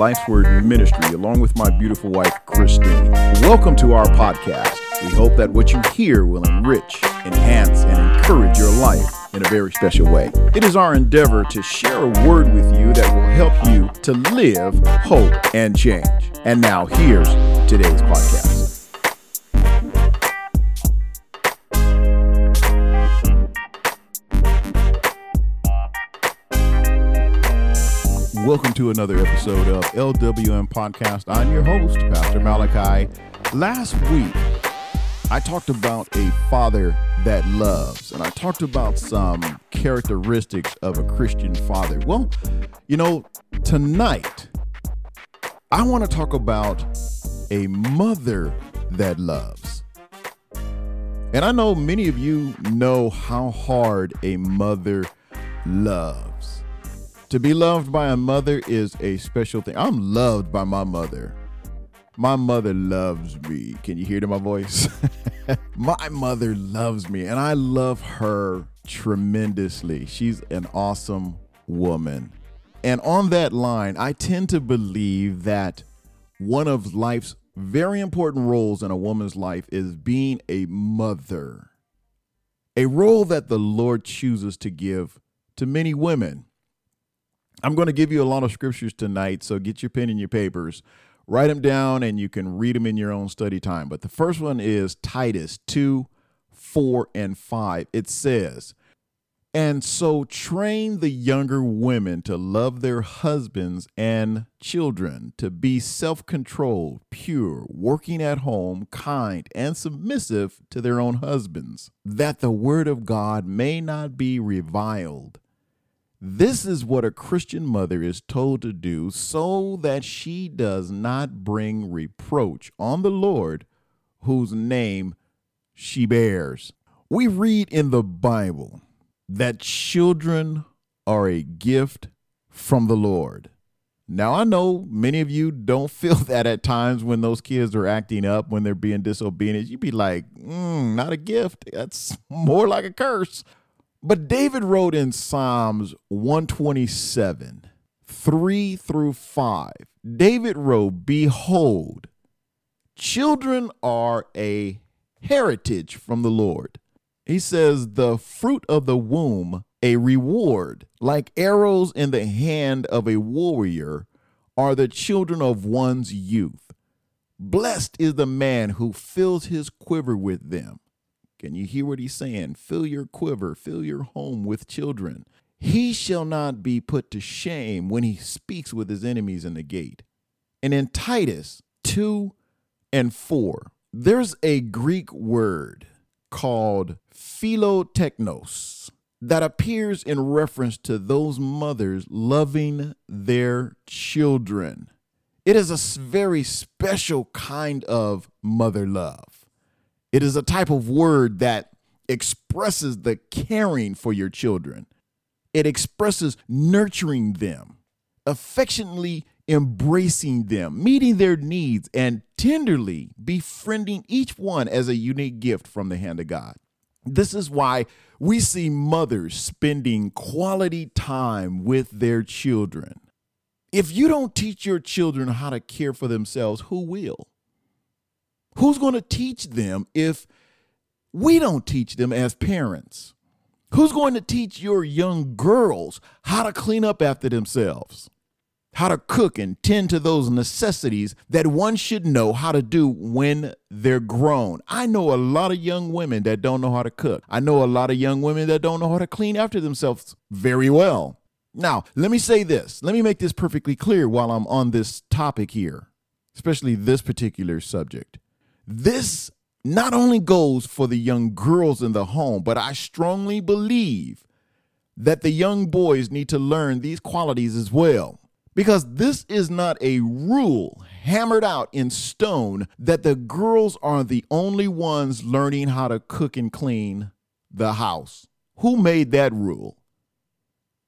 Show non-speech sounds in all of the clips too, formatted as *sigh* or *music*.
Life's Word Ministry, along with my beautiful wife, Christine. Welcome to our podcast. We hope that what you hear will enrich, enhance, and encourage your life in a very special way. It is our endeavor to share a word with you that will help you to live, hope, and change. And now, here's today's podcast. To another episode of LWM Podcast. I'm your host, Pastor Malachi. Last week, I talked about a father that loves, and I talked about some characteristics of a Christian father. Well, you know, tonight, I want to talk about a mother that loves. And I know many of you know how hard a mother loves. To be loved by a mother is a special thing. I'm loved by my mother. My mother loves me. Can you hear in my voice? *laughs* my mother loves me, and I love her tremendously. She's an awesome woman. And on that line, I tend to believe that one of life's very important roles in a woman's life is being a mother, a role that the Lord chooses to give to many women. I'm going to give you a lot of scriptures tonight, so get your pen and your papers, write them down, and you can read them in your own study time. But the first one is Titus 2 4 and 5. It says, And so train the younger women to love their husbands and children, to be self controlled, pure, working at home, kind, and submissive to their own husbands, that the word of God may not be reviled this is what a Christian mother is told to do so that she does not bring reproach on the Lord whose name she bears. We read in the Bible that children are a gift from the Lord. Now, I know many of you don't *laughs* feel that at times when those kids are acting up, when they're being disobedient. You'd be like, mm, not a gift. That's *laughs* more like a curse. But David wrote in Psalms 127, 3 through 5, David wrote, Behold, children are a heritage from the Lord. He says, The fruit of the womb, a reward, like arrows in the hand of a warrior, are the children of one's youth. Blessed is the man who fills his quiver with them. Can you hear what he's saying? Fill your quiver, fill your home with children. He shall not be put to shame when he speaks with his enemies in the gate. And in Titus 2 and 4, there's a Greek word called philotechnos that appears in reference to those mothers loving their children. It is a very special kind of mother love. It is a type of word that expresses the caring for your children. It expresses nurturing them, affectionately embracing them, meeting their needs, and tenderly befriending each one as a unique gift from the hand of God. This is why we see mothers spending quality time with their children. If you don't teach your children how to care for themselves, who will? Who's going to teach them if we don't teach them as parents? Who's going to teach your young girls how to clean up after themselves? How to cook and tend to those necessities that one should know how to do when they're grown. I know a lot of young women that don't know how to cook. I know a lot of young women that don't know how to clean after themselves very well. Now, let me say this. Let me make this perfectly clear while I'm on this topic here, especially this particular subject. This not only goes for the young girls in the home, but I strongly believe that the young boys need to learn these qualities as well. Because this is not a rule hammered out in stone that the girls are the only ones learning how to cook and clean the house. Who made that rule?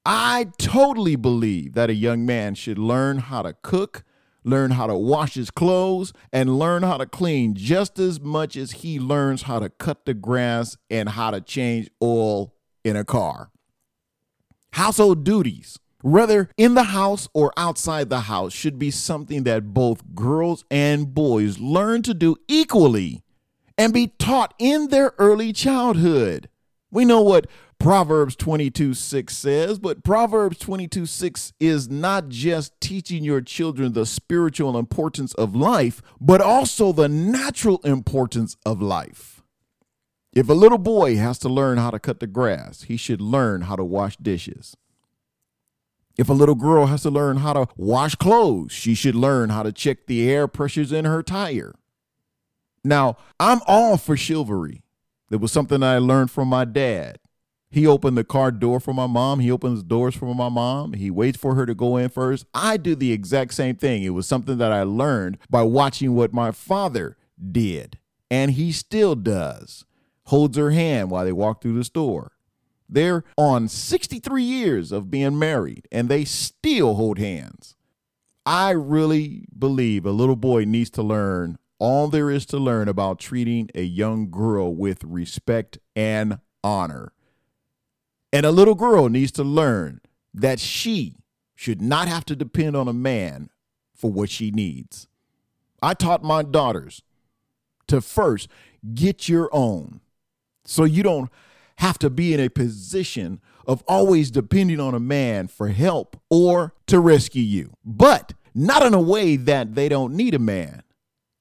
I totally believe that a young man should learn how to cook, learn how to wash his clothes, and learn how to clean just as much as he learns how to cut the grass and how to change oil in a car. Household duties whether in the house or outside the house, should be something that both girls and boys learn to do equally and be taught in their early childhood. We know what Proverbs 22 6 says, but Proverbs 22 6 is not just teaching your children the spiritual importance of life, but also the natural importance of life. If a little boy has to learn how to cut the grass, he should learn how to wash dishes. If a little girl has to learn how to wash clothes, she should learn how to check the air pressures in her tire. Now, I'm all for chivalry. That was something I learned from my dad. He opened the car door for my mom. He opens doors for my mom. He waits for her to go in first. I do the exact same thing. It was something that I learned by watching what my father did, and he still does. Holds her hand while they walk through the store. They're on 63 years of being married and they still hold hands. I really believe a little boy needs to learn all there is to learn about treating a young girl with respect and honor. And a little girl needs to learn that she should not have to depend on a man for what she needs. I taught my daughters to first get your own so you don't have to be in a position of always depending on a man for help or to rescue you, but not in a way that they don't need a man.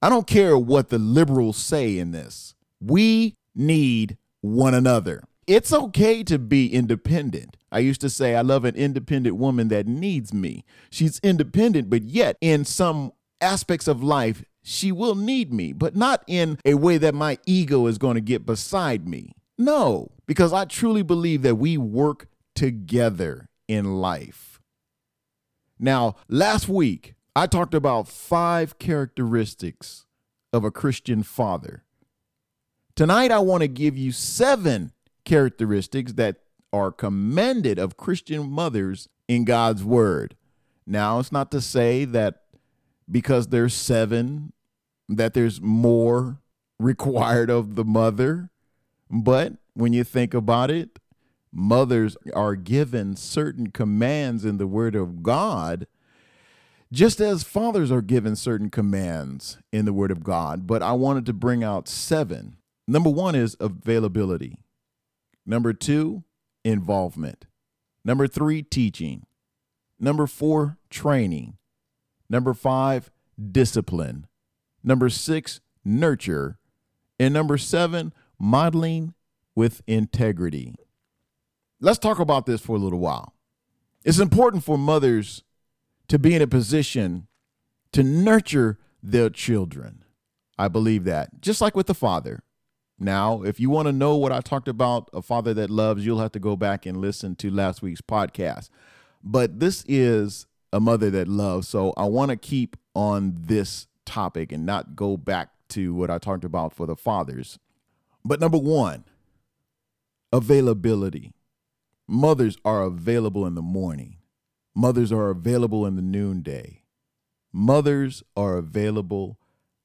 I don't care what the liberals say in this. We need one another. It's okay to be independent. I used to say, I love an independent woman that needs me. She's independent, but yet in some aspects of life, she will need me, but not in a way that my ego is going to get beside me. No, because I truly believe that we work together in life. Now, last week, I talked about five characteristics of a Christian father. Tonight, I want to give you seven characteristics that are commended of Christian mothers in God's word. Now, it's not to say that because there's seven, that there's more *laughs* required of the mother but when you think about it, mothers are given certain commands in the Word of God, just as fathers are given certain commands in the Word of God. But I wanted to bring out seven. Number one is availability, number two, involvement, number three, teaching, number four, training, number five, discipline, number six, nurture, and number seven, modeling with integrity. Let's talk about this for a little while. It's important for mothers to be in a position to nurture their children. I believe that, just like with the father. Now, if you want to know what I talked about, a father that loves, you'll have to go back and listen to last week's podcast. But this is a mother that loves. So I want to keep on this topic and not go back to what I talked about for the fathers. But number one, availability. Mothers are available in the morning. Mothers are available in the noonday. Mothers are available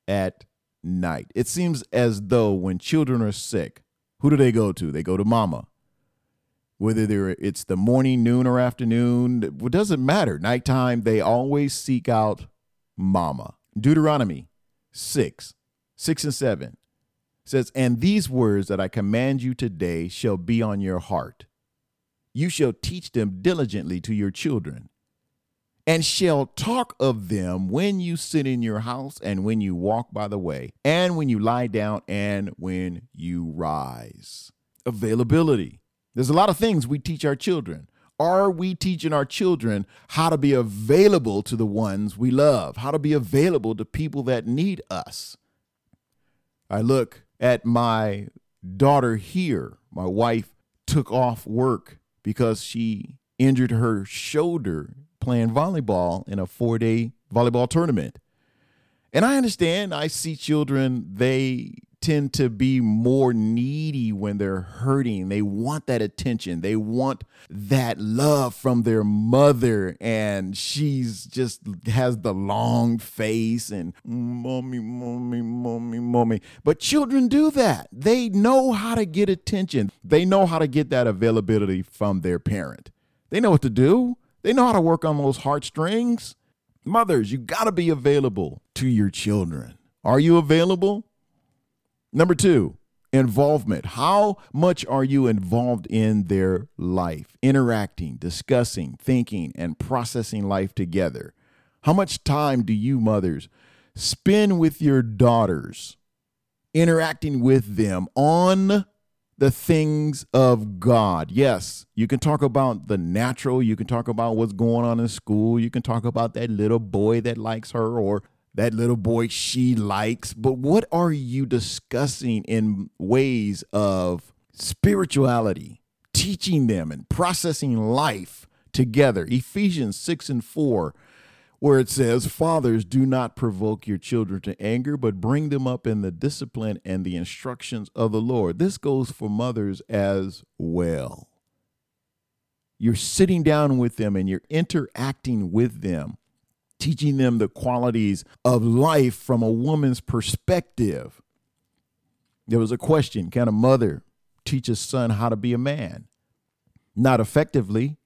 at night. It seems as though when children are sick, who do they go to? They go to mama. Whether they're, it's the morning, noon, or afternoon, it doesn't matter. Nighttime, they always seek out mama. Deuteronomy 6, 6 and 7 says, And these words that I command you today shall be on your heart. You shall teach them diligently to your children, and shall talk of them when you sit in your house, and when you walk by the way, and when you lie down, and when you rise. Availability. There's a lot of things we teach our children. Are we teaching our children how to be available to the ones we love, how to be available to people that need us? I look at my daughter here. My wife took off work because she injured her shoulder playing volleyball in a four day volleyball tournament. And I understand, I see children, they tend to be more needy when they're hurting. They want that attention. They want that love from their mother. And she's just has the long face and mommy, mommy, mommy, mommy. But children do that. They know how to get attention. They know how to get that availability from their parent. They know what to do. They know how to work on those heartstrings. Mothers, you got to be available to your children. Are you available? Number two, involvement. How much are you involved in their life, interacting, discussing, thinking, and processing life together? How much time do you, mothers, spend with your daughters, interacting with them on the things of God. Yes, you can talk about the natural, you can talk about what's going on in school, you can talk about that little boy that likes her or that little boy she likes, but what are you discussing in ways of spirituality, teaching them and processing life together? Ephesians 6 and 4 where it says, Fathers, do not provoke your children to anger, but bring them up in the discipline and the instructions of the Lord. This goes for mothers as well. You're sitting down with them and you're interacting with them, teaching them the qualities of life from a woman's perspective. There was a question Can a mother teach a son how to be a man? Not effectively,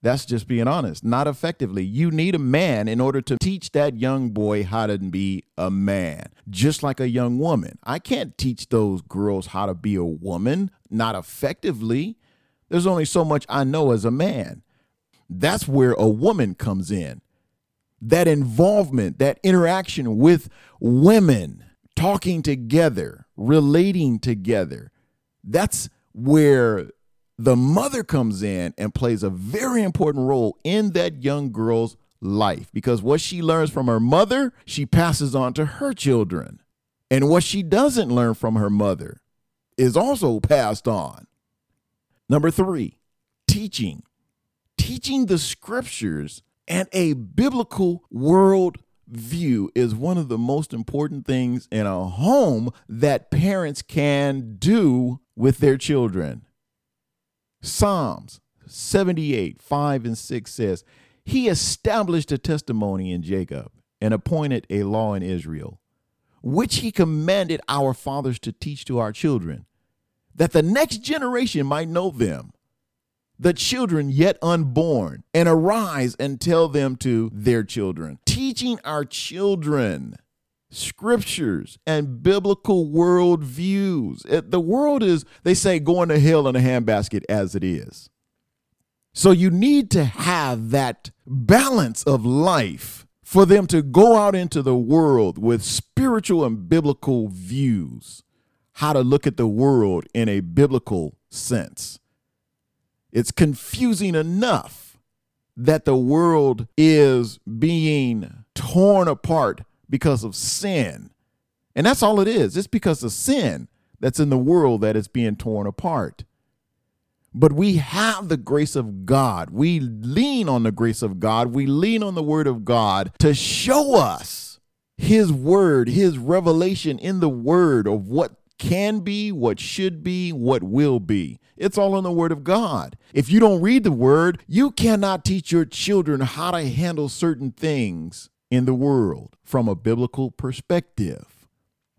that's just being honest. Not effectively. You need a man in order to teach that young boy how to be a man, just like a young woman. I can't teach those girls how to be a woman, not effectively. There's only so much I know as a man. That's where a woman comes in. That involvement, that interaction with women, talking together, relating together. That's where the mother comes in and plays a very important role in that young girl's life because what she learns from her mother, she passes on to her children. And what she doesn't learn from her mother is also passed on. Number three, teaching. Teaching the scriptures and a biblical world view is one of the most important things in a home that parents can do with their children. Psalms 78, 5 and 6 says, He established a testimony in Jacob and appointed a law in Israel, which he commanded our fathers to teach to our children, that the next generation might know them, the children yet unborn, and arise and tell them to their children, teaching our children scriptures and biblical world views. Eh, the world is, they say, going to hell in a handbasket as it is. So you need to have that balance of life for them to go out into the world with spiritual and biblical views, how to look at the world in a biblical sense. It's confusing enough that the world is being torn apart because of sin. And that's all it is. It's because of sin that's in the world that is being torn apart. But we have the grace of God. We lean on the grace of God. We lean on the word of God to show us his word, his revelation in the word of what can be, what should be, what will be. It's all in the Word of God. If you don't read the Word, you cannot teach your children how to handle certain things in the world from a biblical perspective.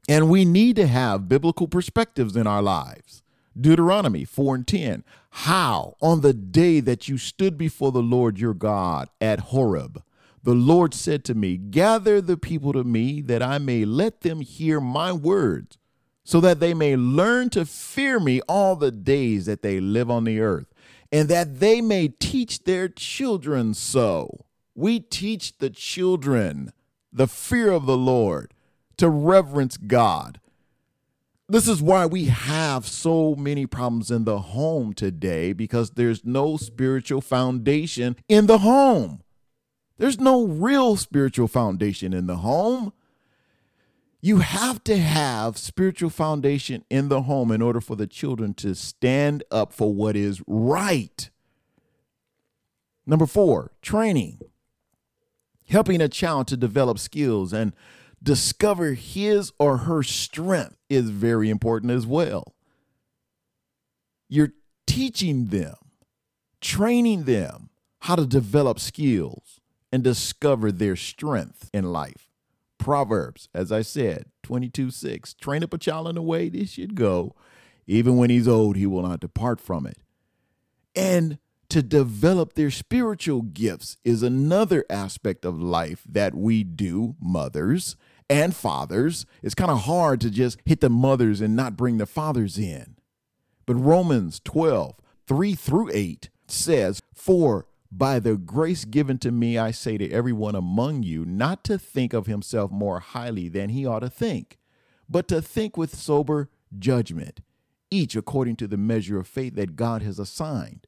And we need to have biblical perspectives in our lives. Deuteronomy 4 and 10. How on the day that you stood before the Lord your God at Horeb, the Lord said to me, Gather the people to me that I may let them hear my words, so that they may learn to fear me all the days that they live on the earth, and that they may teach their children so. We teach the children the fear of the Lord, to reverence God. This is why we have so many problems in the home today because there's no spiritual foundation in the home. There's no real spiritual foundation in the home. You have to have spiritual foundation in the home in order for the children to stand up for what is right. Number four, training helping a child to develop skills and discover his or her strength is very important as well. You're teaching them, training them how to develop skills and discover their strength in life. Proverbs, as I said, 22 6 train up a child in the way they should go. Even when he's old, he will not depart from it. And to develop their spiritual gifts is another aspect of life that we do, mothers and fathers. It's kind of hard to just hit the mothers and not bring the fathers in. But Romans 12, 3 through 8 says, For by the grace given to me, I say to everyone among you, not to think of himself more highly than he ought to think, but to think with sober judgment, each according to the measure of faith that God has assigned.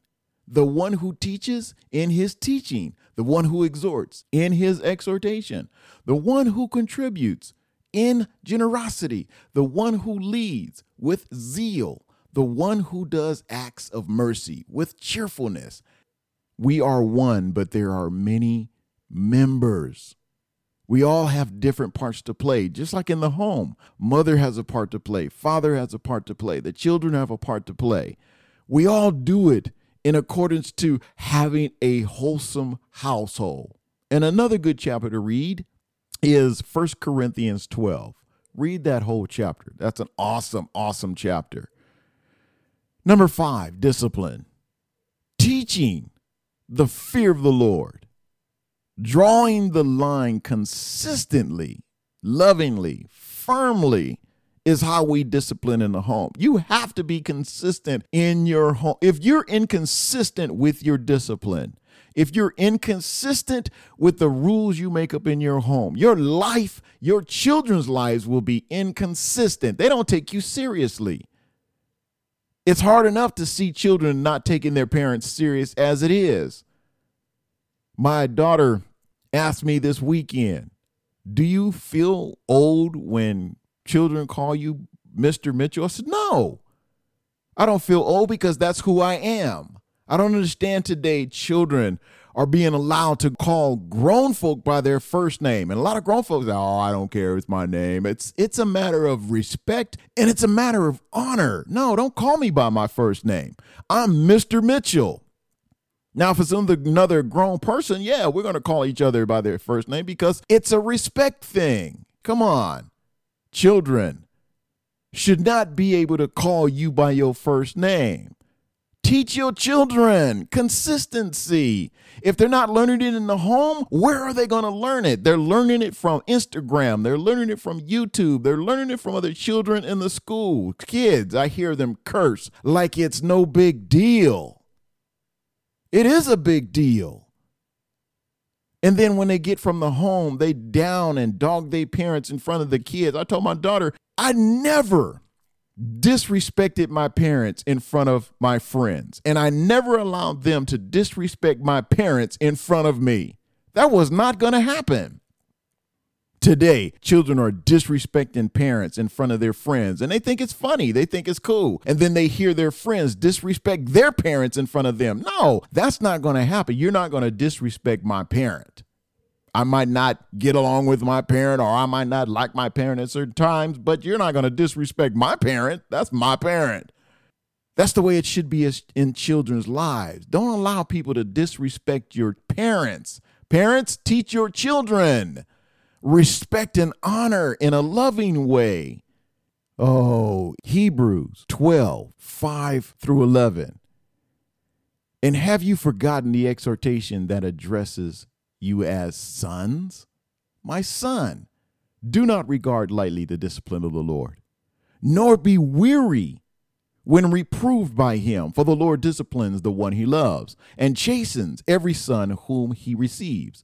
the one who teaches in his teaching, the one who exhorts in his exhortation, the one who contributes in generosity, the one who leads with zeal, the one who does acts of mercy with cheerfulness. We are one, but there are many members. We all have different parts to play, just like in the home. Mother has a part to play, father has a part to play, the children have a part to play. We all do it in accordance to having a wholesome household. And another good chapter to read is First Corinthians 12. Read that whole chapter. That's an awesome, awesome chapter. Number five, discipline. Teaching the fear of the Lord, drawing the line consistently, lovingly, firmly is how we discipline in the home. You have to be consistent in your home. If you're inconsistent with your discipline, if you're inconsistent with the rules you make up in your home, your life, your children's lives will be inconsistent. They don't take you seriously. It's hard enough to see children not taking their parents serious as it is. My daughter asked me this weekend, Do you feel old when children call you Mr. Mitchell? I said, No. I don't feel old because that's who I am. I don't understand today children are being allowed to call grown folk by their first name. And a lot of grown folks say, "Oh, I don't care, it's my name." It's it's a matter of respect and it's a matter of honor. No, don't call me by my first name. I'm Mr. Mitchell. Now, if it's another grown person, yeah, we're going to call each other by their first name because it's a respect thing. Come on. Children should not be able to call you by your first name. Teach your children consistency. If they're not learning it in the home, where are they going to learn it? They're learning it from Instagram. They're learning it from YouTube. They're learning it from other children in the school. Kids, I hear them curse like it's no big deal. It is a big deal. And then when they get from the home, they down and dog their parents in front of the kids. I told my daughter, I never disrespected my parents in front of my friends, and I never allowed them to disrespect my parents in front of me. That was not going to happen. Today, children are disrespecting parents in front of their friends, and they think it's funny. They think it's cool. And then they hear their friends disrespect their parents in front of them. No, that's not going to happen. You're not going to disrespect my parent. I might not get along with my parent or I might not like my parent at certain times, but you're not going to disrespect my parent. That's my parent. That's the way it should be in children's lives. Don't allow people to disrespect your parents. Parents, teach your children respect and honor in a loving way. Oh, Hebrews 12, 5 through 11. And have you forgotten the exhortation that addresses you as sons? My son, do not regard lightly the discipline of the Lord, nor be weary when reproved by him, for the Lord disciplines the one he loves and chastens every son whom he receives.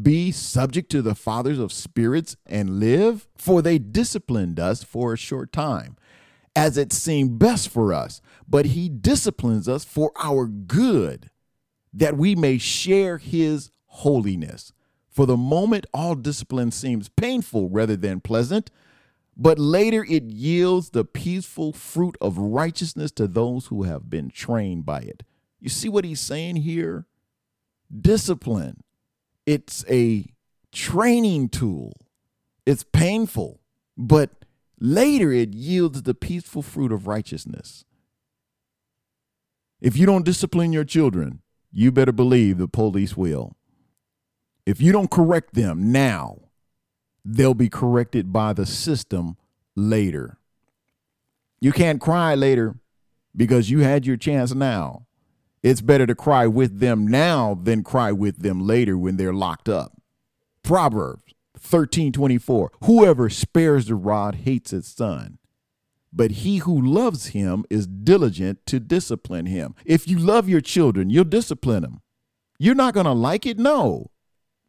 be subject to the fathers of spirits and live? For they disciplined us for a short time, as it seemed best for us. But he disciplines us for our good, that we may share his holiness. For the moment, all discipline seems painful rather than pleasant, but later it yields the peaceful fruit of righteousness to those who have been trained by it. You see what he's saying here? Discipline it's a training tool. It's painful, but later it yields the peaceful fruit of righteousness. If you don't discipline your children, you better believe the police will. If you don't correct them now, they'll be corrected by the system later. You can't cry later because you had your chance now. It's better to cry with them now than cry with them later when they're locked up. Proverbs 13:24 Whoever spares the rod hates his son, but he who loves him is diligent to discipline him. If you love your children, you'll discipline them. You're not going to like it? No.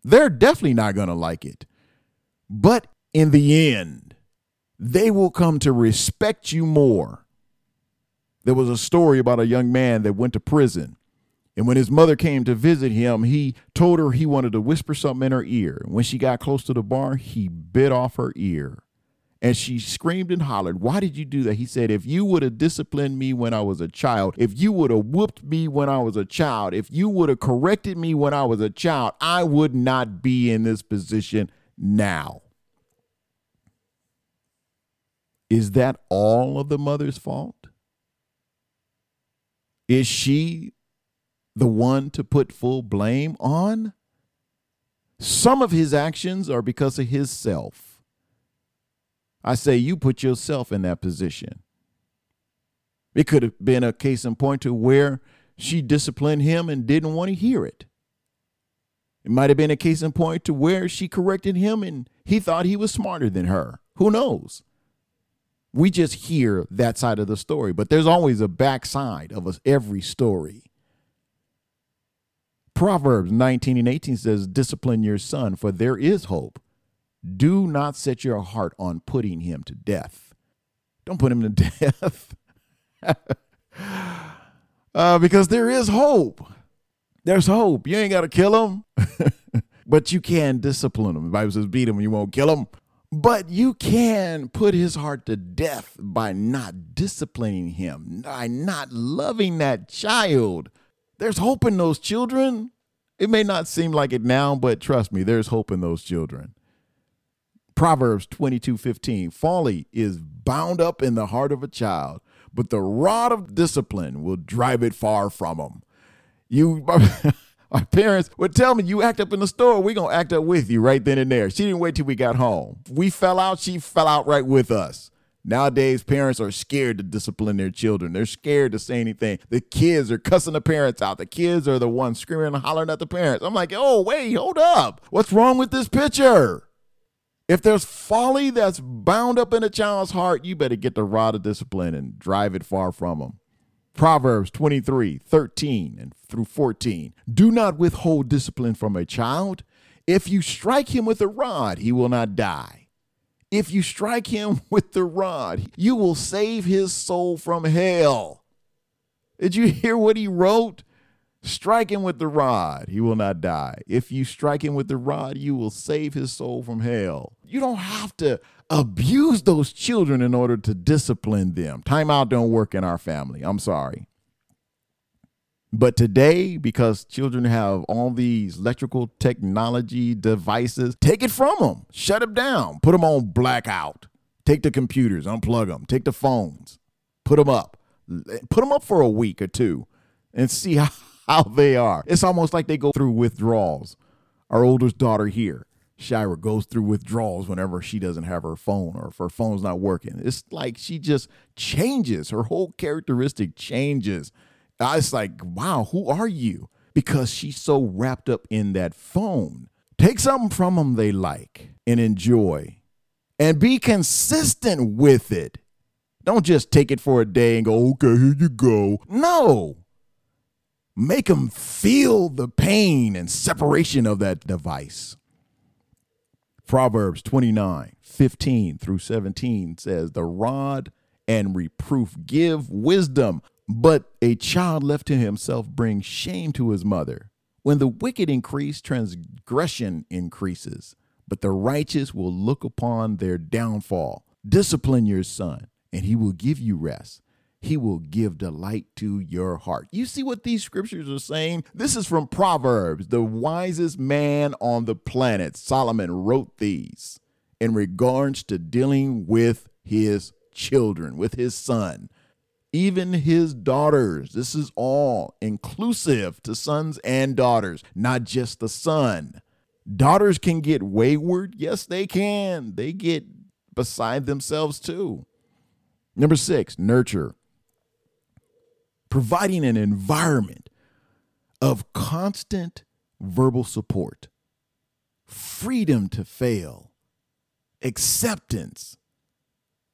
They're definitely not going to like it. But in the end, they will come to respect you more there was a story about a young man that went to prison. And when his mother came to visit him, he told her he wanted to whisper something in her ear. When she got close to the bar, he bit off her ear. And she screamed and hollered, Why did you do that? He said, If you would have disciplined me when I was a child, if you would have whooped me when I was a child, if you would have corrected me when I was a child, I would not be in this position now. Is that all of the mother's fault? Is she the one to put full blame on? Some of his actions are because of his self. I say you put yourself in that position. It could have been a case in point to where she disciplined him and didn't want to hear it. It might have been a case in point to where she corrected him and he thought he was smarter than her. Who knows? We just hear that side of the story, but there's always a backside of us, every story. Proverbs 19 and 18 says, Discipline your son, for there is hope. Do not set your heart on putting him to death. Don't put him to *laughs* death. uh, because there is hope. There's hope. You ain't got to kill him, *laughs* but you can discipline him. The Bible says, beat him, you won't kill him. But you can put his heart to death by not disciplining him, by not loving that child. There's hope in those children. It may not seem like it now, but trust me, there's hope in those children. Proverbs 22 15 Folly is bound up in the heart of a child, but the rod of discipline will drive it far from him. You. *laughs* My parents would tell me, you act up in the store, we're going to act up with you right then and there. She didn't wait till we got home. We fell out, she fell out right with us. Nowadays, parents are scared to discipline their children. They're scared to say anything. The kids are cussing the parents out. The kids are the ones screaming and hollering at the parents. I'm like, oh, wait, hold up. What's wrong with this picture? If there's folly that's bound up in a child's heart, you better get the rod of discipline and drive it far from them. Proverbs 23, 13 and through 14. Do not withhold discipline from a child. If you strike him with a rod, he will not die. If you strike him *laughs* with the rod, you will save his soul from hell. Did you hear what he wrote? Strike him with the rod, he will not die. If you strike him with the rod, you will save his soul from hell. You don't have to abuse those children in order to discipline them. Timeout don't work in our family. I'm sorry. But today, because children have all these electrical technology devices, take it from them. Shut them down. Put them on blackout. Take the computers, unplug them. Take the phones, put them up. Put them up for a week or two and see how, how they are. It's almost like they go through withdrawals. Our oldest daughter here, Shira goes through withdrawals whenever she doesn't have her phone or if her phone's not working. It's like she just changes. Her whole characteristic changes. I was like, wow, who are you? Because she's so wrapped up in that phone. Take something from them they like and enjoy and be consistent with it. Don't just take it for a day and go, okay, here you go. No. Make them feel the pain and separation of that device. Proverbs 29 15 through 17 says, The rod and reproof give wisdom, but a child left to himself brings shame to his mother. When the wicked increase, transgression increases, but the righteous will look upon their downfall. Discipline your son, and he will give you rest. He will give delight to your heart. You see what these scriptures are saying? This is from Proverbs, the wisest man on the planet. Solomon wrote these in regards to dealing with his children, with his son, even his daughters. This is all inclusive to sons and daughters, not just the son. Daughters can get wayward. Yes, they can. They get beside themselves too. Number six, nurture. Providing an environment of constant verbal support, freedom to fail, acceptance,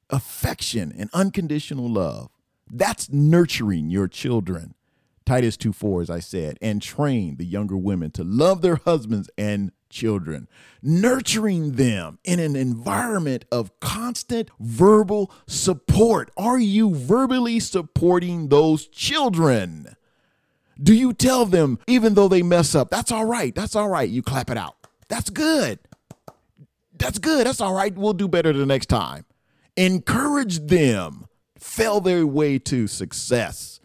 affection, and unconditional love. That's nurturing your children. Titus 2 4, as I said, and train the younger women to love their husbands and children, nurturing them in an environment of constant verbal support. Are you verbally supporting those children? Do you tell them, even though they mess up, that's all right, that's all right, you clap it out. That's good. That's good. That's all right. We'll do better the next time. Encourage them, fail their way to success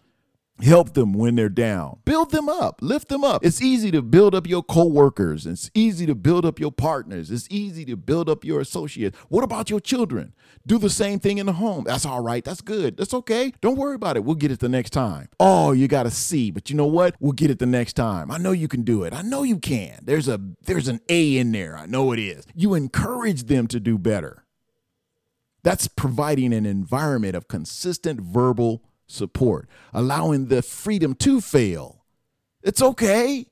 help them when they're down. Build them up. Lift them up. It's easy to build up your coworkers. It's easy to build up your partners. It's easy to build up your associates. What about your children? Do the same thing in the home. That's all right. That's good. That's okay. Don't worry about it. We'll get it the next time. Oh you got to see, but you know what? We'll get it the next time. I know you can do it. I know you can. There's a there's an a in there. I know it is. You encourage them to do better. That's providing an environment of consistent verbal support, allowing the freedom to fail. It's okay.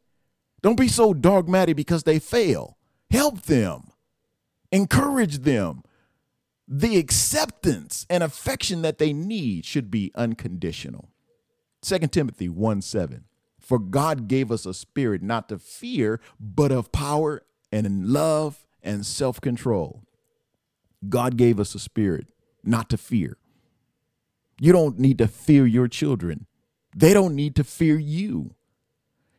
Don't be so dogmatic because they fail. Help them, encourage them. The acceptance and affection that they need should be unconditional. 2 Timothy 1 7. For God gave us a spirit not to fear, but of power and in love and self control. God gave us a spirit not to fear. You don't need to fear your children, they don't need to fear you.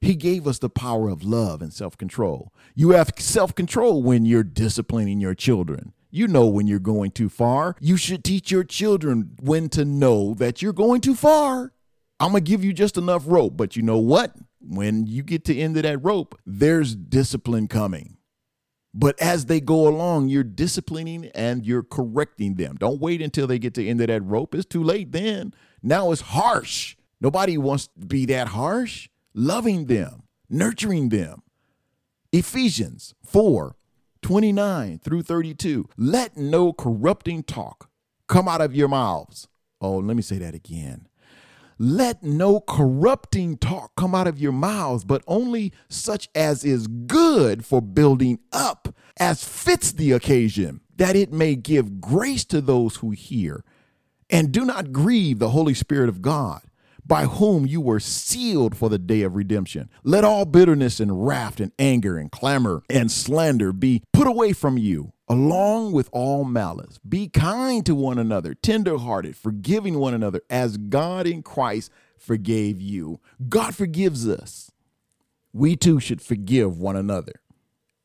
He gave us the power of love and self control. You have self control when you're disciplining your children. You know when you're going too far. You should teach your children when to know that you're going too far. I'm going to give you just enough rope, but you know what? When you get to end of that rope, there's discipline coming. But as they go along, you're disciplining and you're correcting them. Don't wait until they get to the end of that rope. It's too late then. Now it's harsh. Nobody wants to be that harsh. Loving them, nurturing them. Ephesians 4 29 through 32. Let no corrupting talk come out of your mouths. Oh, let me say that again. Let no corrupting talk come out of your mouths, but only such as is good for building up, as fits the occasion, that it may give grace to those who hear. And do not grieve the Holy Spirit of God by whom you were sealed for the day of redemption. Let all bitterness and wrath and anger and clamor and slander be put away from you, along with all malice. Be kind to one another, tenderhearted, forgiving one another, as God in Christ forgave you. God forgives us. We too should forgive one another.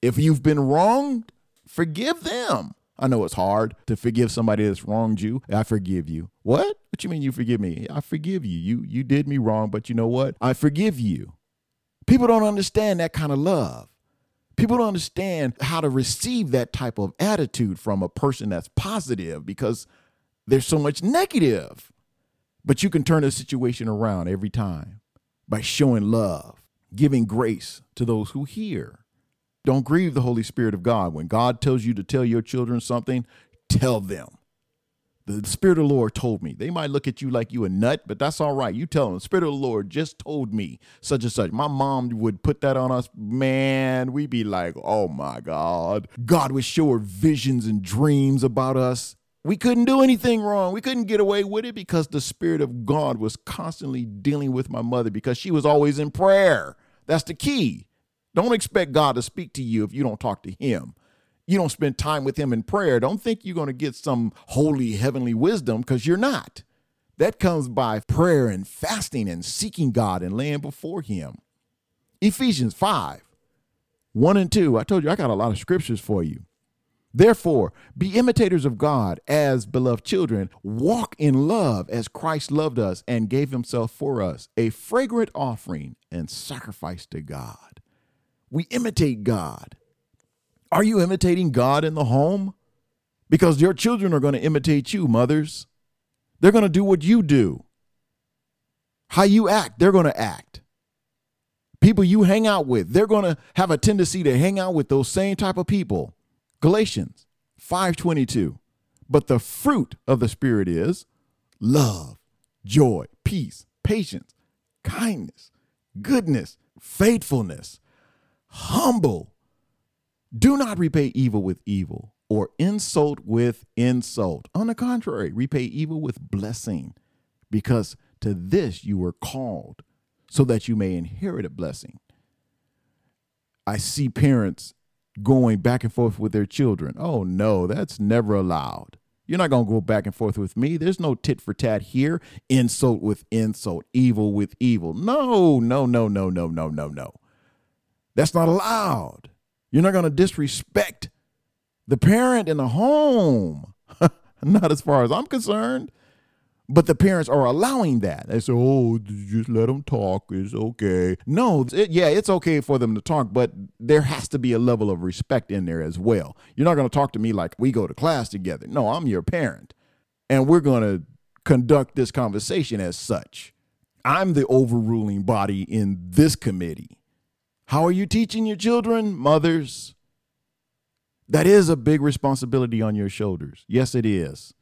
If you've been wronged, forgive them. I know it's hard to forgive somebody that's wronged you. I forgive you. What? What you mean you forgive me? I forgive you. You you did me wrong, but you know what? I forgive you. People don't understand that kind of love. People don't understand how to receive that type of attitude from a person that's positive because there's so much negative. But you can turn the situation around every time by showing love, giving grace to those who hear. Don't grieve the Holy Spirit of God. When God tells you to tell your children something, tell them. The Spirit of the Lord told me. They might look at you like you a nut, but that's all right. You tell them, the Spirit of the Lord just told me such and such. My mom would put that on us. Man, we'd be like, oh my God. God would show her visions and dreams about us. we couldn't do anything wrong. We couldn't get away with it because the Spirit of God was constantly dealing with my mother because she was always in prayer. That's the key. Don't expect God to speak to you if you don't talk to Him. You don't spend time with Him in prayer. Don't think you're going to get some holy heavenly wisdom because you're not. That comes by prayer and fasting and seeking God and laying before Him. Ephesians 5 1 and 2. I told you I got a lot of scriptures for you. Therefore, be imitators of God as beloved children. Walk in love as Christ loved us and gave himself for us, a fragrant offering and sacrifice to God. We imitate God. Are you imitating God in the home? Because your children are going to imitate you, mothers. They're going to do what you do. How you act, they're going to act. People you hang out with, they're going to have a tendency to hang out with those same type of people. Galatians 5:22. But the fruit of the spirit is love, joy, peace, patience, kindness, goodness, faithfulness, humble. Do not repay evil with evil or insult with insult. On the contrary, repay evil with blessing, because to this you were called, so that you may inherit a blessing. I see parents going back and forth with their children. Oh, no, that's never allowed. You're not going to go back and forth with me. There's no tit for tat here, insult with insult, evil with evil. No, no, no, no, no, no, no, no. That's not allowed. You're not going to disrespect the parent in the home. *laughs* not as far as I'm concerned. But the parents are allowing that. They say, "Oh, just let them talk. It's okay." No, it, yeah, it's okay for them to talk, but there has to be a level of respect in there as well. You're not going to talk to me like we go to class together. No, I'm your parent, and we're going to conduct this conversation as such. I'm the overruling body in this committee. How are you teaching your children, mothers? That is a big responsibility on your shoulders. Yes, it is.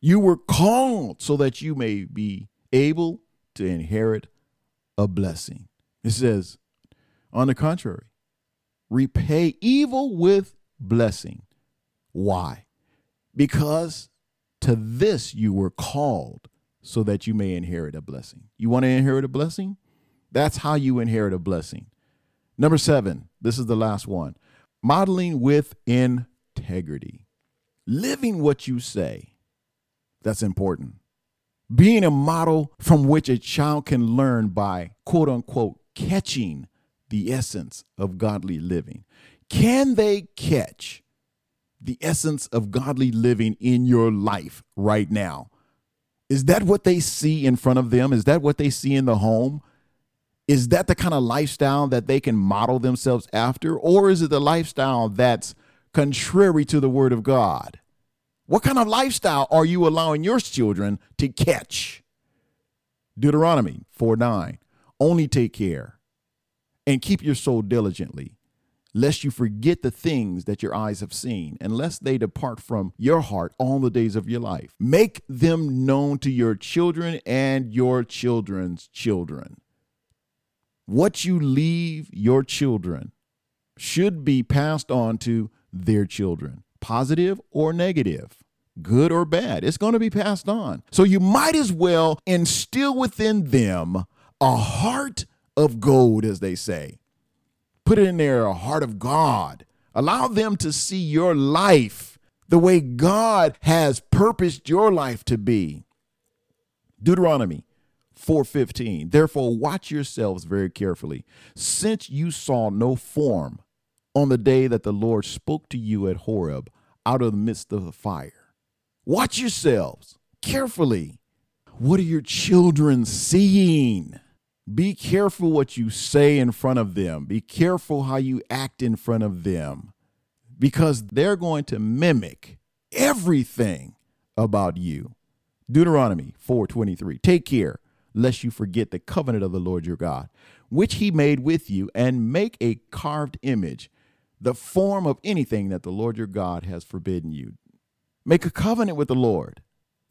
You were called so that you may be able to inherit a blessing. It says, on the contrary, repay evil with blessing. Why? Because to this you were called so that you may inherit a blessing. You want to inherit a blessing? That's how you inherit a blessing. Number seven, this is the last one modeling with integrity, living what you say that's important. Being a model from which a child can learn by quote unquote catching the essence of godly living. Can they catch the essence of godly living in your life right now? Is that what they see in front of them? Is that what they see in the home? Is that the kind of lifestyle that they can model themselves after? Or is it the lifestyle that's contrary to the word of God? What kind of lifestyle are you allowing your children to catch? Deuteronomy 4 9. Only take care and keep your soul diligently, lest you forget the things that your eyes have seen, and lest they depart from your heart all the days of your life. Make them known to your children and your children's children. What you leave your children should be passed on to their children, positive or negative good or bad. It's going to be passed on. So you might as well instill within them a heart of gold, as they say. Put it in there, a heart of God. Allow them to see your life the way God has purposed your life to be. Deuteronomy 4:15 Therefore watch yourselves very carefully since you saw no form on the day that the Lord spoke to you at Horeb out of the midst of the fire Watch yourselves carefully. What are your children seeing? Be careful what you say in front of them. Be careful how you act in front of them because they're going to mimic everything about you. Deuteronomy 4:23. Take care lest you forget the covenant of the Lord your God, which he made with you, and make a carved image, the form of anything that the Lord your God has forbidden you. Make a covenant with the Lord.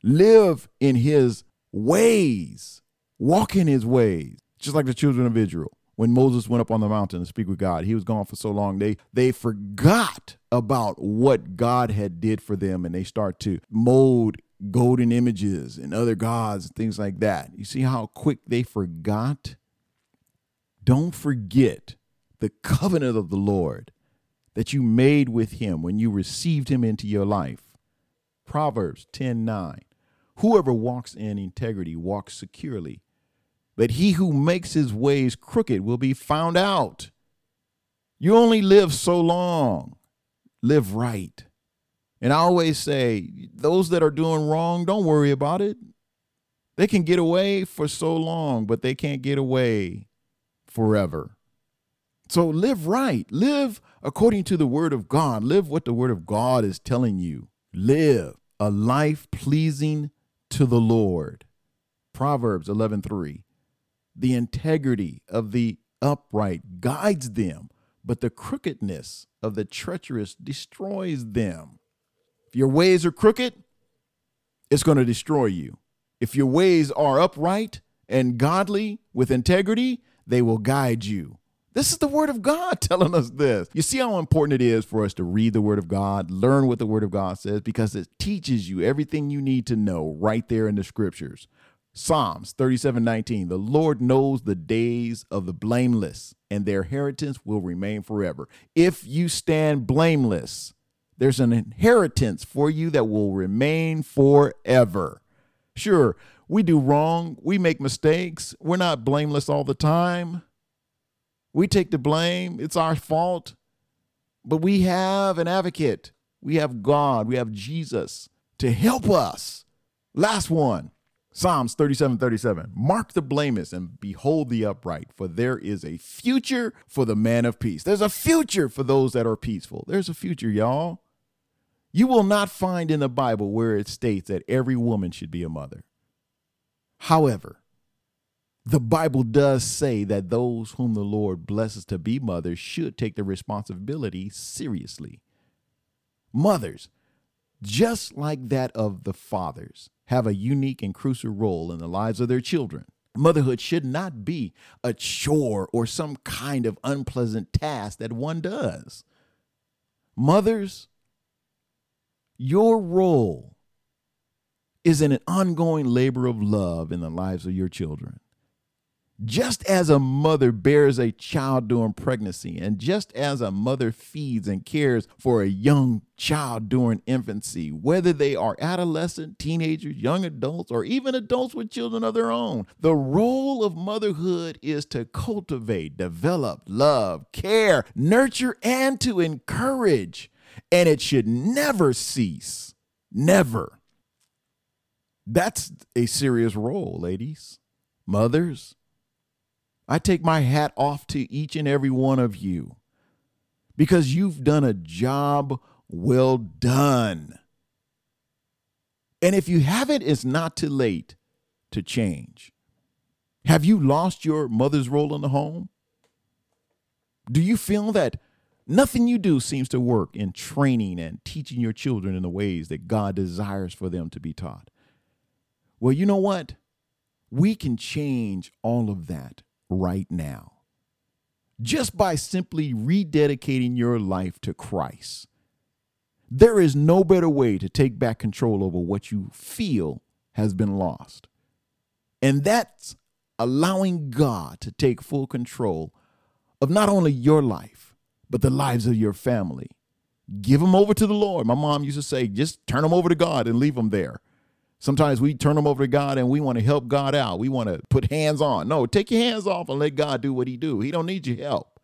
Live in his ways. Walk in his ways, just like the children of Israel. when Moses went up on the mountain to speak with God. He was gone for so long. They they forgot about what God had did for them and they start to mold golden images and other gods and things like that. You see how quick they forgot? Don't forget the covenant of the Lord that you made with him when you received him into your life. Proverbs 10 9. Whoever walks in integrity walks securely, but he who makes his ways crooked will be found out. You only live so long. Live right. And I always say, those that are doing wrong, don't worry about it. They can get away for so long, but they can't get away forever. So live right. Live according to the word of God. Live what the word of God is telling you. Live a life pleasing to the Lord. Proverbs 11:3. The integrity of the upright guides them, but the crookedness of the treacherous destroys them. If your ways are crooked, it's going to destroy you. If your ways are upright and godly with integrity, they will guide you. This is the word of God *laughs* telling us this. You see how important it is for us to read the word of God, learn what the word of God says, because it teaches you everything you need to know right there in the scriptures. Psalms 37 19. The Lord knows the days of the blameless, and their inheritance will remain forever. If you stand blameless, there's an inheritance for you that will remain forever. Sure, we do wrong, we make mistakes, we're not blameless all the time. We take the blame, it's our fault. But we have an advocate. We have God, we have Jesus to help us. Last one. Psalms 37 37. Mark the blameless and behold the upright, for there is a future for the man of peace. There's a future for those that are peaceful. There's a future, y'all. You will not find in the Bible where it states that every woman should be a mother. However, the Bible does say that those whom the Lord blesses to be mothers should take the responsibility seriously. Mothers, just like that of the fathers, have a unique and crucial role in the lives of their children. Motherhood should not be a chore or some kind of unpleasant task that one does. Mothers, your role is in an ongoing labor of love in the lives of your children. Just as a mother bears a child during pregnancy, and just as a mother feeds and cares for a young child during infancy, whether they are adolescent, teenagers, young adults, or even adults with children of their own, the role of motherhood is to cultivate, develop, love, care, nurture, and to encourage. And it should never cease. Never. That's a serious role, ladies, mothers I take my hat off to each and every one of you because you've done a job well done. And if you haven't, it's not too late to change. Have you lost your mother's role in the home? Do you feel that nothing you do seems to work in training and teaching your children in the ways that God desires for them to be taught? Well, you know what? We can change all of that right now. Just by simply rededicating your life to Christ. There is no better way to take back control over what you feel has been lost. And that's allowing God to take full control of not only your life, but the lives of your family. Give them over to the Lord. My mom used to say, just turn them over to God and leave them there. Sometimes we turn them over to God and we want to help God out. We want to put hands on. No, take your hands off and let God do what he do. He don't need your help.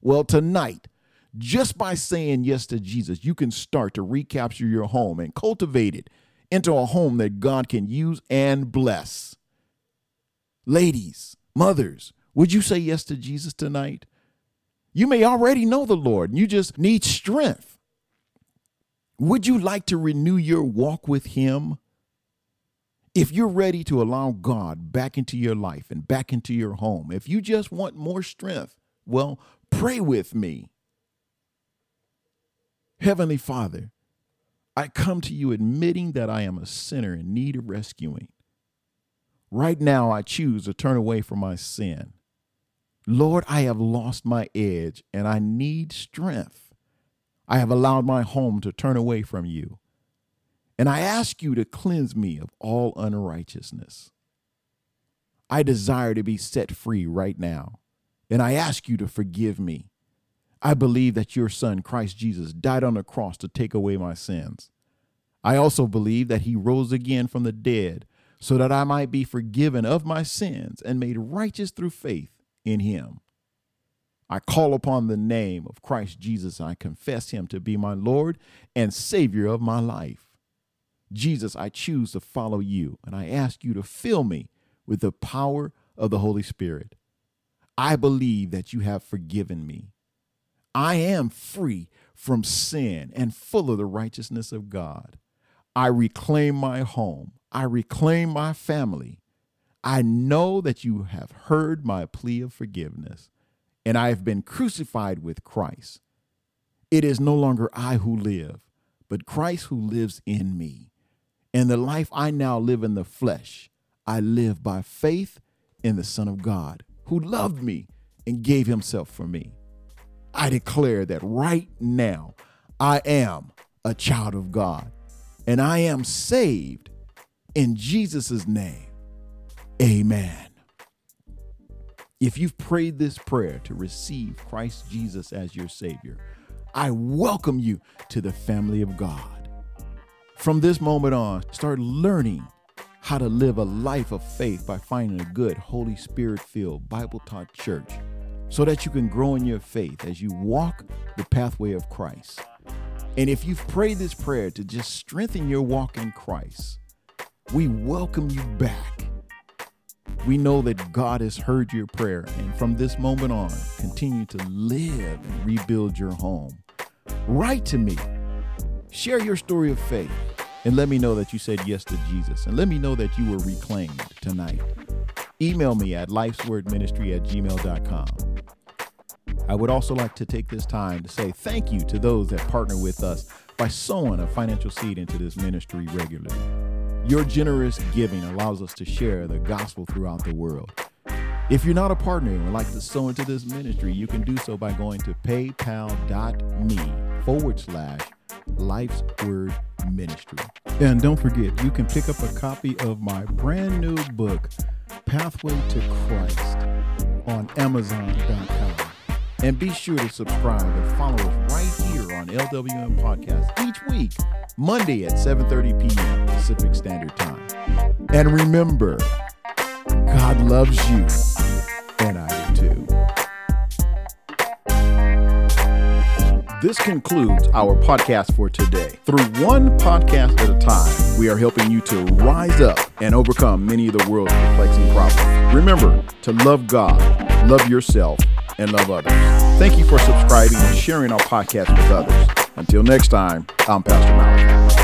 Well, tonight, just by saying yes to Jesus, you can start to recapture your home and cultivate it into a home that God can use and bless. Ladies, mothers, would you say yes to Jesus tonight? You may already know the Lord, and you just need strength. Would you like to renew your walk with Him? If you're ready to allow God back into your life and back into your home, if you just want more strength, well, pray with me. Heavenly Father, I come to you admitting that I am a sinner in need of rescuing. Right now, I choose to turn away from my sin. Lord, I have lost my edge and I need strength. I have allowed my home to turn away from you. And I ask you to cleanse me of all unrighteousness. I desire to be set free right now. And I ask you to forgive me. I believe that your son, Christ Jesus, died on the cross to take away my sins. I also believe that he rose again from the dead so that I might be forgiven of my sins and made righteous through faith in him. I call upon the name of Christ Jesus I confess him to be my Lord and Savior of my life. Jesus, I choose to follow you and I ask you to fill me with the power of the Holy Spirit. I believe that you have forgiven me. I am free from sin and full of the righteousness of God. I reclaim my home. I reclaim my family. I know that you have heard my plea of forgiveness, and I have been crucified with Christ. It is no longer I who live, but Christ who lives in me. And the life I now live in the flesh, I live by faith in the Son of God, who loved me and gave himself for me. I declare that right now I am a child of God and I am saved in Jesus' name. Amen. If you've prayed this prayer to receive Christ Jesus as your Savior, I welcome you to the family of God. From this moment on, start learning how to live a life of faith by finding a good, Holy Spirit filled, Bible taught church so that you can grow in your faith as you walk the pathway of Christ. And if you've prayed this prayer to just strengthen your walk in Christ, we welcome you back. We know that God has heard your prayer, and from this moment on, continue to live and rebuild your home. Write to me, share your story of faith, and let me know that you said yes to Jesus, and let me know that you were reclaimed tonight. Email me at lifeswordministry at gmail.com. I would also like to take this time to say thank you to those that partner with us by sowing a financial seed into this ministry regularly. Your generous giving allows us to share the gospel throughout the world. If you're not a partner and would like to sow into this ministry, you can do so by going to paypal.me forward slash life's word ministry. And don't forget, you can pick up a copy of my brand new book, Pathway to Christ, on Amazon.com. And be sure to subscribe and follow us right on LWM Podcast each week, Monday at 7:30 p.m. Pacific Standard Time. And remember, God loves you, and I do too. This concludes our podcast for today. Through one podcast at a time, we are helping you to rise up and overcome many of the world's perplexing problems. Remember to love God, love yourself, and love others. Thank you for subscribing and sharing our podcast with others. Until next time, I'm Pastor Malachi.